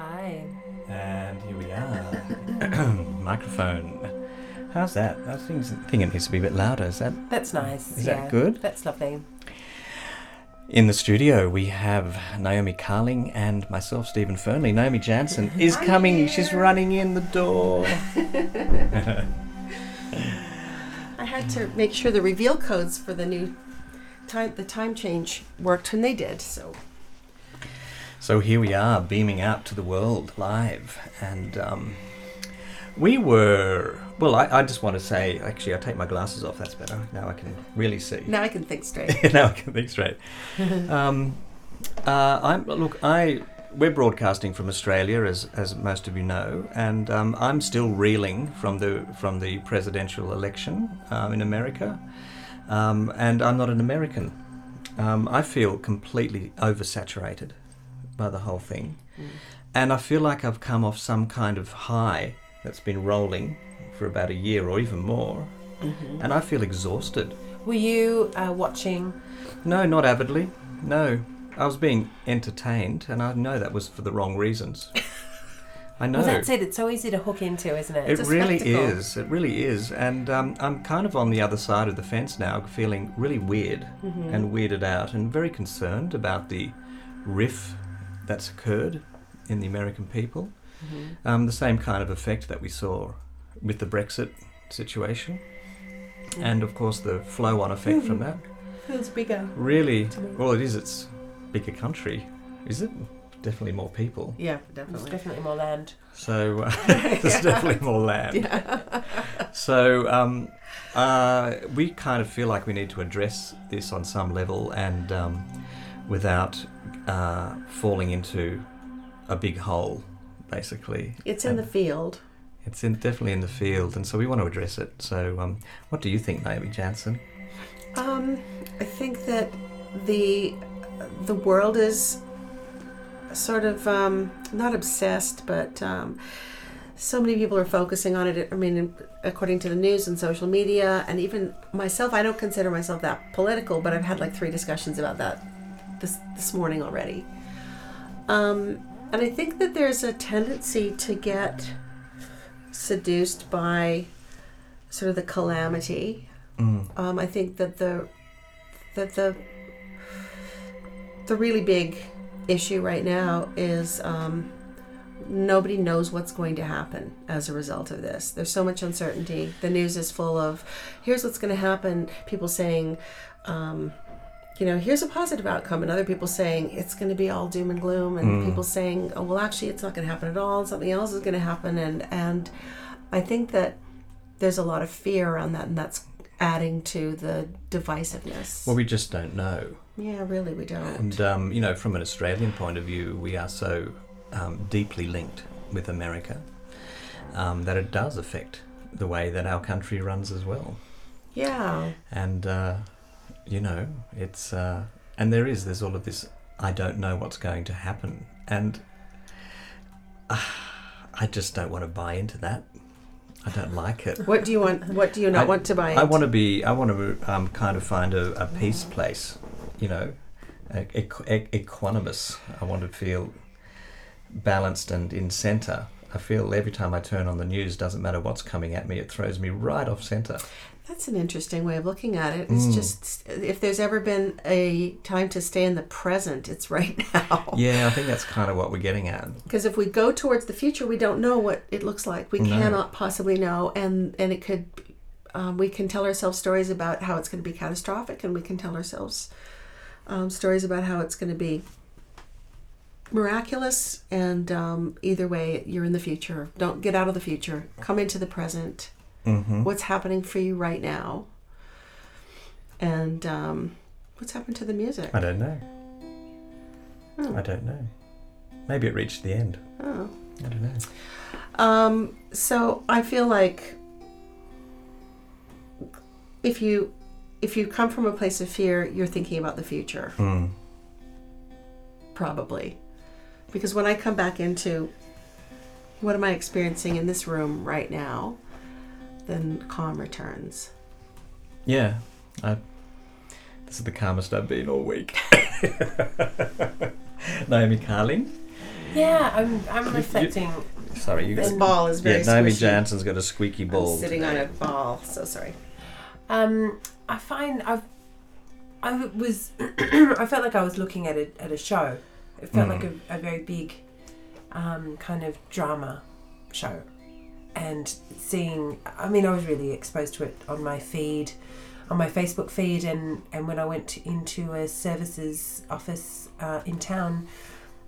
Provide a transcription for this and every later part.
Hi. And here we are. Microphone. How's that? I think, think it needs to be a bit louder. Is that That's nice. Is yeah. that good? That's lovely. in the studio? We have Naomi Carling and myself, Stephen Fernley. Naomi Jansen is I'm coming. She's running in the door. I had to make sure the reveal codes for the new time, the time change worked, and they did. So So here we are, beaming out to the world live, and um, we were. Well, I, I just want to say, actually, I'll take my glasses off. That's better. Now I can really see. now I can think straight. now I can think straight. um, uh, I'm look. I we're broadcasting from Australia, as as most of you know, and um, I'm still reeling from the from the presidential election um, in America, um, and I'm not an American. Um, I feel completely oversaturated by the whole thing, and I feel like I've come off some kind of high that's been rolling for about a year or even more, and I feel exhausted. Were you uh, watching? No, not avidly. No. I was being entertained, and I know that was for the wrong reasons. I know. Well, that's it. It's so easy to hook into, isn't it? It really spectacle. is. It really is. And um, I'm kind of on the other side of the fence now, feeling really weird Mm-hmm. and weirded out and very concerned about the riff that's occurred in the American people. Mm-hmm. Um, the same kind of effect that we saw with the Brexit situation. And of course, the flow on effect from that. Feels bigger. Really? Well, it is. It's bigger country, is it? Definitely more people. Yeah, There's definitely. definitely more land. So uh, there's definitely more land. So um, uh, we kind of feel like we need to address this on some level and um, without uh, falling into a big hole, basically. It's in the field. It's in, definitely in the field, and so we want to address it. So, um, what do you think, Naomi Jansen? Um, I think that the the world is sort of um, not obsessed, but um, so many people are focusing on it. I mean, according to the news and social media, and even myself, I don't consider myself that political, but I've had like three discussions about that this this morning already. Um, and I think that there's a tendency to get seduced by sort of the calamity Mm. um, I think that the that the the really big issue right now is um, nobody knows what's going to happen as a result of this. There's so much uncertainty. The news is full of here's what's going to happen. People saying. Um, you know, here's a positive outcome, and other people saying it's going to be all doom and gloom, and Mm. people saying, "Oh, well, actually, it's not going to happen at all, and something else is going to happen." And and I think that there's a lot of fear around that, and that's adding to the divisiveness. Well, we just don't know. yeah, really, we don't. And, um, you know, from an Australian point of view, we are so um, deeply linked with America um, that it does affect the way that our country runs as well. yeah, And, uh, you know, it's. Uh, and there is, there's all of this, I don't know what's going to happen. And uh, I just don't want to buy into that. I don't like it. what do you want? What do you not I- want to buy? Into? I want to be. I want to um, kind of find a, a peace place. You know, equ- equanimous. I want to feel balanced and in center. I feel every time I turn on the news, doesn't matter what's coming at me, it throws me right off center. That's an interesting way of looking at it. It's Mm. just if there's ever been a time to stay in the present, it's right now. Yeah, I think that's kind of what we're getting at. Because if we go towards the future, we don't know what it looks like. We No. cannot possibly know, and and it could. Um, we can tell ourselves stories about how it's going to be catastrophic, and we can tell ourselves um, stories about how it's going to be miraculous. And um, either way, you're in the future. Don't get out of the future. Come into the present. Mm-hmm. What's happening for you right now? And um, what's happened to the music? I don't know. Hmm. I don't know. Maybe it reached the end. Oh. I don't know. Um, so I feel like if you if you come from a place of fear, you're thinking about the future, Mm. probably. Because when I come back into what am I experiencing in this room right now, then calm returns. Yeah, I, this is the calmest I've been all week. Naomi Carling, Yeah, I'm. I'm reflecting. Sorry, you This ball is very Yeah, Naomi squishy. Jansen's got a squeaky ball. I'm sitting today. on a ball. So sorry. Um, I find I've. I was. I felt like I was looking at a at a show. It felt Mm. like a, a very big, um, kind of drama show, and seeing. I mean, I was really exposed to it on my feed, on my Facebook feed, and and when I went into a services office uh, in town.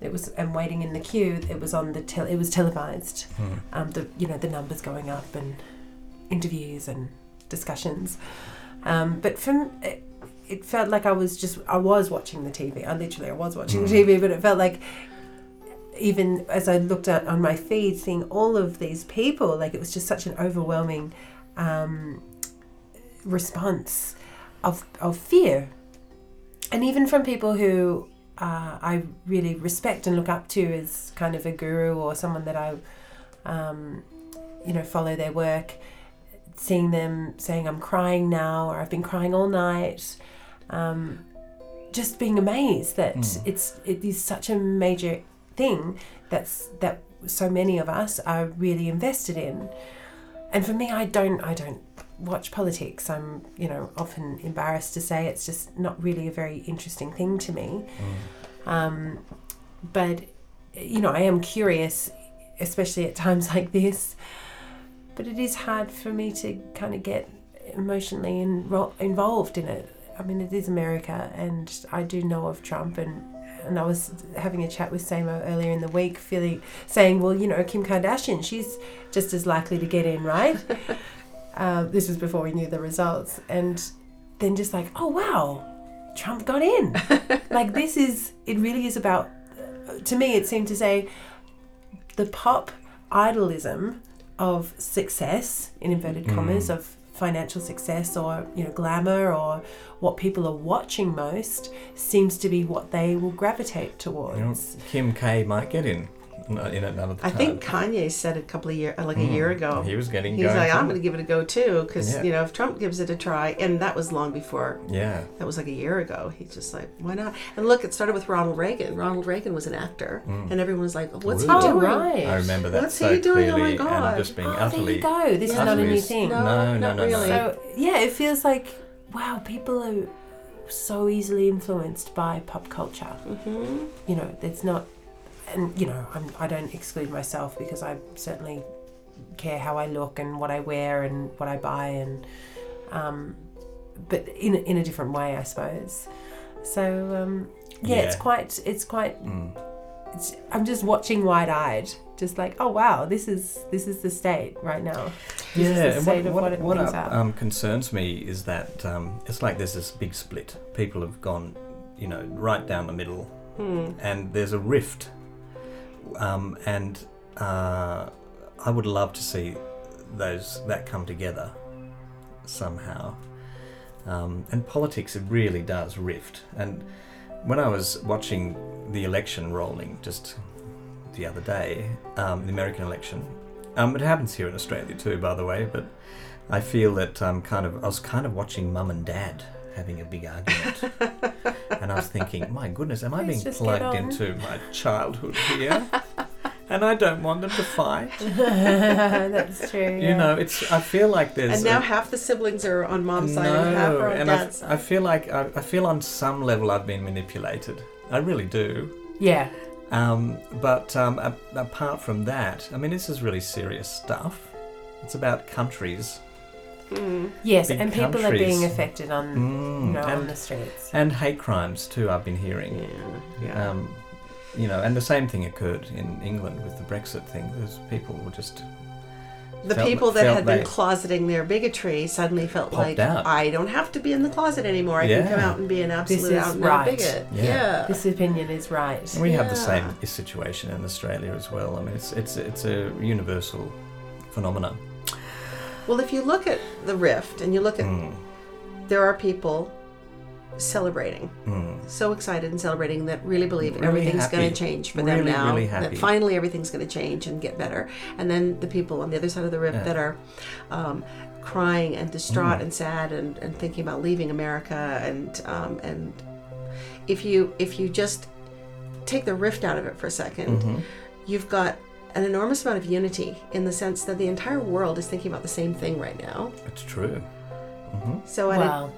It was and waiting in the queue. It was on the tel- it was televised. Hmm. Um, the you know the numbers going up and interviews and discussions. Um, but from it, it felt like I was just I was watching the TV. I literally I was watching the Mm. TV, but it felt like even as I looked at on my feed, seeing all of these people, like it was just such an overwhelming um, response of of fear, and even from people who uh, I really respect and look up to as kind of a guru or someone that I, um, you know, follow their work. Seeing them saying I'm crying now or I've been crying all night, um, just being amazed that Mm. it's it is such a major thing that's that so many of us are really invested in. And for me, I don't I don't watch politics. I'm you know often embarrassed to say it's just not really a very interesting thing to me. Um, but you know, I am curious, especially at times like this. But it is hard for me to kind of get emotionally enro- involved in it. I mean, it is America, and I do know of Trump, and and I was having a chat with Samo earlier in the week, feeling saying, well, you know, Kim Kardashian, she's just as likely to get in, right? uh, this was before we knew the results, and then just like, oh wow, Trump got in. like this is it really is about. To me, it seemed to say the pop idolism of success in inverted commas of financial success or you know glamour or what people are watching most seems to be what they will gravitate towards. You know, Kim K might get in n- uh, in another I time. think Kanye said a couple of years, uh, like a mm-hmm. year ago. He was getting He's going. like, I'm going to give it a go too, because Yeah. you know, if Trump gives it a try, and that was long before. Yeah. That was like a year ago. He's just like, why not? And look, it started with Ronald Reagan. Ronald Reagan was an actor, mm. and everyone was like, what's Really? he Oh doing? right. I remember that What's so he doing? Oh my clearly God. and just being Oh, utterly. there you go. This is not a new thing. No, No, no, not no, really. no. So yeah, it feels like wow, people are so easily influenced by pop culture. hmm You know, it's not, and you know, I'm, I don't exclude myself because I certainly care how I look and what I wear and what I buy and, um, but in a, in a different way, I suppose. So um, yeah, it's quite it's quite. Mm. It's, I'm just watching wide-eyed, just like, oh wow, this is this is the state right now. This is Yeah, the and state what, of what, what, it what up- um, concerns me is that um, it's like there's this big split. People have gone, you know, right down the middle, Hmm. and there's a rift. Um, and uh, I would love to see those that come together somehow. Um, and politics, it really does rift. And when I was watching the election rolling just the other day, um, the American election, um, it happens here in Australia too, by the way. But I feel that um, kind of I was kind of watching mum and dad having a big argument, and I was thinking, my goodness, am I Please being just get plugged on." into my childhood here? and I don't want them to fight. That's true. You know, it's. I feel like there's. And now a- half the siblings are on mom's side and half are on and I, dad's side. I feel like I, I feel on some level I've been manipulated. I really do. Yeah. Um, but um, a, apart from that, I mean, this is really serious stuff. It's about countries Hmm. Yes, Big and people are being affected on Mm, you know on the streets. and hate crimes too. I've been hearing. Yeah. yeah. Um, you know, and the same thing occurred in England with the Brexit thing. Those people were just the felt- people that had been closeting their bigotry suddenly felt like out. I don't have to be in the closet anymore. I can come out and be an absolute out right. bigot. Yeah. Yeah. This opinion is right. We have the same situation in Australia as well. I mean, it's it's it's a universal phenomenon. Well, if you look at the rift and you look at Mm, there are people celebrating, mm. so excited and celebrating that really believe Really everything's going to change for them now. really That finally everything's going to change and get better. And then the people on the other side of the rift Yeah. that are um, crying and distraught Mm. and sad and, and thinking about leaving America and um, and if you if you just take the rift out of it for a 2nd Mhm. you've got an enormous amount of unity in the sense that the entire world is thinking about the same thing right now. It's true. hmm So I Well,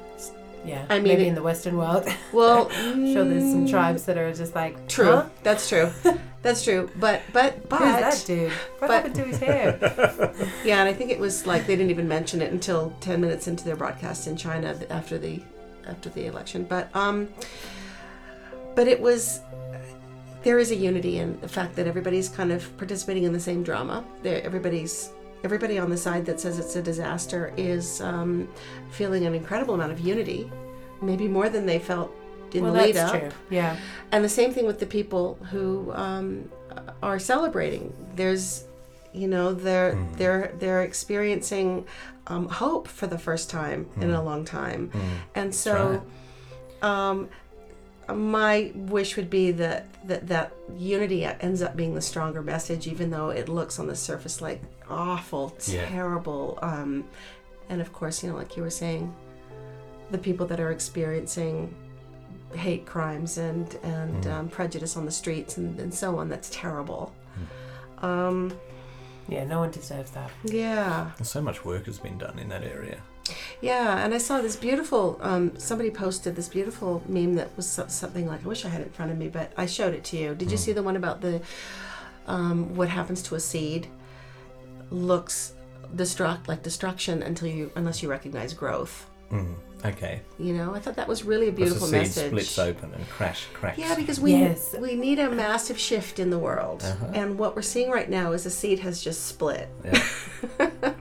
yeah. I mean, maybe it- in the Western world, well, I'm sure there's some mm, tribes that are just like True, Huh? that's true, that's true. But but but Who's that dude? What but- happened to his hair? Yeah, and I think it was like they didn't even mention it until ten minutes into their broadcast in China after the after the election. But um, but it was there is a unity in the fact that everybody's kind of participating in the same drama. There, everybody's everybody on the side that says it's a disaster is um, feeling an incredible amount of unity, maybe more than they felt in well, the lead that's up. true. Yeah. And the same thing with the people who um, are celebrating. There's, you know, they're Mm. they're they're experiencing um, hope for the first time in a long time, Mm. and so, um, my wish would be that that that unity ends up being the stronger message, even though it looks on the surface like awful, Yeah. terrible, um, and of course, you know, like you were saying, the people that are experiencing hate crimes and and Mm. um, prejudice on the streets and, and so on. That's terrible. Um, Yeah, no one deserves that. yeah, So much work has been done in that area. Yeah. And I saw this beautiful. Um, somebody posted this beautiful meme that was so- something like I wish I had it in front of me, but I showed it to you. Did you Mm. see the one about the um, what happens to a seed looks destruct like destruction until you unless you recognize growth. Mm. Okay. You know, I thought that was really a Because beautiful the seed message. splits open and crash cracks. Yeah, because we Yes. we need a massive shift in the world, Uh-huh. and what we're seeing right now is the seed has just split. Yeah.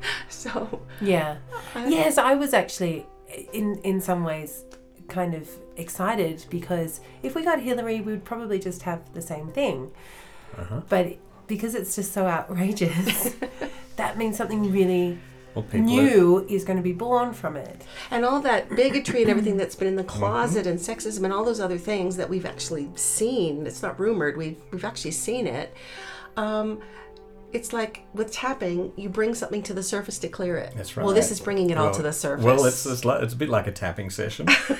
So Yeah. I- Yes, I was actually, in in some ways, kind of excited because if we got Hillary, we would probably just have the same thing. Uh-huh. But because it's just so outrageous, that means something really Well, people are- new is going to be born from it. and all that bigotry and everything that's been in the Mm-hmm. closet and sexism and all those other things that we've actually seen. It's not rumored. We've we've actually seen it. Um, it's like with tapping, you bring something to the surface to clear it. That's right. Well, this is bringing it all to the surface. Well, it's it's, like, it's a bit like a tapping session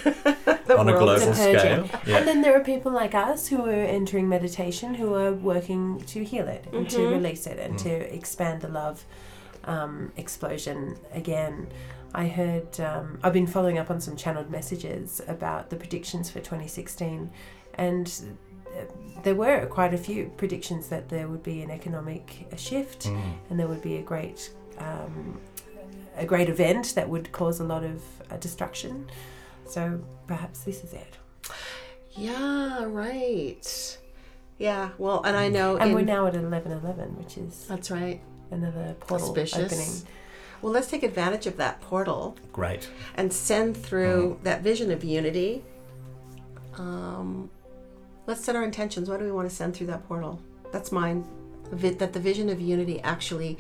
on a global is- purging. scale. And then there are people like us who are entering meditation who are working to heal it and to Mhm. release it and Mm. to expand the love um, explosion again. I heard, um, I've been following up on some channeled messages about the predictions for 2016, and there were quite a few predictions that there would be an economic shift Mm. and there would be a great um, a great event that would cause a lot of uh, destruction. So perhaps this is it. yeah, right. Yeah. Well, and I know. And in- we're now at eleven eleven, which is That's right. another portal Auspicious. opening. Well, let's take advantage of that portal Great. and send through Mm. that vision of unity. Um, let's set our intentions. What do we want to send through that portal? That's mine. That the vision of unity actually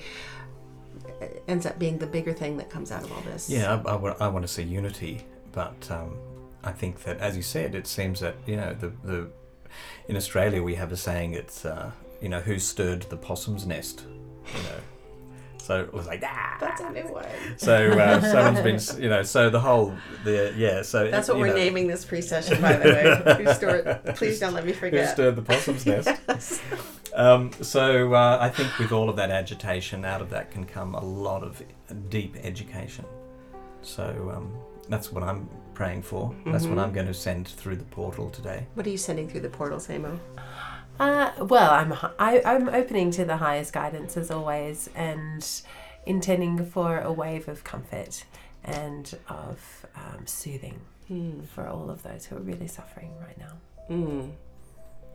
uh, ends up being the bigger thing that comes out of all this. Yeah, I, I, want to say unity, but um, I think that, as you said, it seems that you know the the in Australia we have a saying it's uh, you know who stirred the possum's nest, you know. So it was like ah. That's a new one. So uh, someone's been, you know, so the whole, the yeah, so That's it- what we're know, naming this pre-session, by the way. Who store- Please don't let me Who forget. stirred the possum's nest? Um, so uh, I think with all of that agitation, out of that can come a lot of deep education. So um, that's what I'm praying for. That's what Mhm. I'm going to send through the portal today. What are you sending through the portal, Samo? Uh, well, I'm hi- I, I'm opening to the highest guidance as always, and intending for a wave of comfort and of um, soothing Hmm. for all of those who are really suffering right now. Hmm.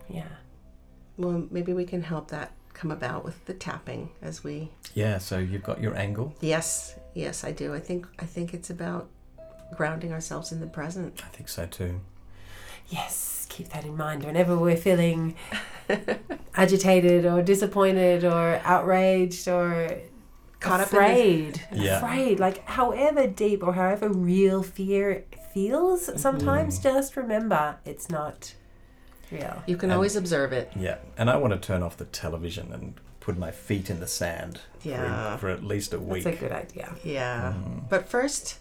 Yeah. Well, maybe we can help that come about with the tapping as we Yeah. So you've got your angle. Yes, yes, I do. I think I think it's about grounding ourselves in the present. I think so too. Yes, keep that in mind whenever we're feeling agitated or disappointed or outraged or Caught up in afraid. Yeah. Afraid. Like however deep or however real fear feels, sometimes Mm. just remember it's not real. You can And- always observe it. Yeah. And I want to turn off the television and put my feet in the sand Yeah. for, for at least a week. That's a good idea. Yeah. Mm. But first,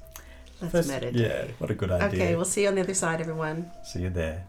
let's First- meditate. Yeah. What a good idea. Okay, we'll see you on the other side, everyone. See you there.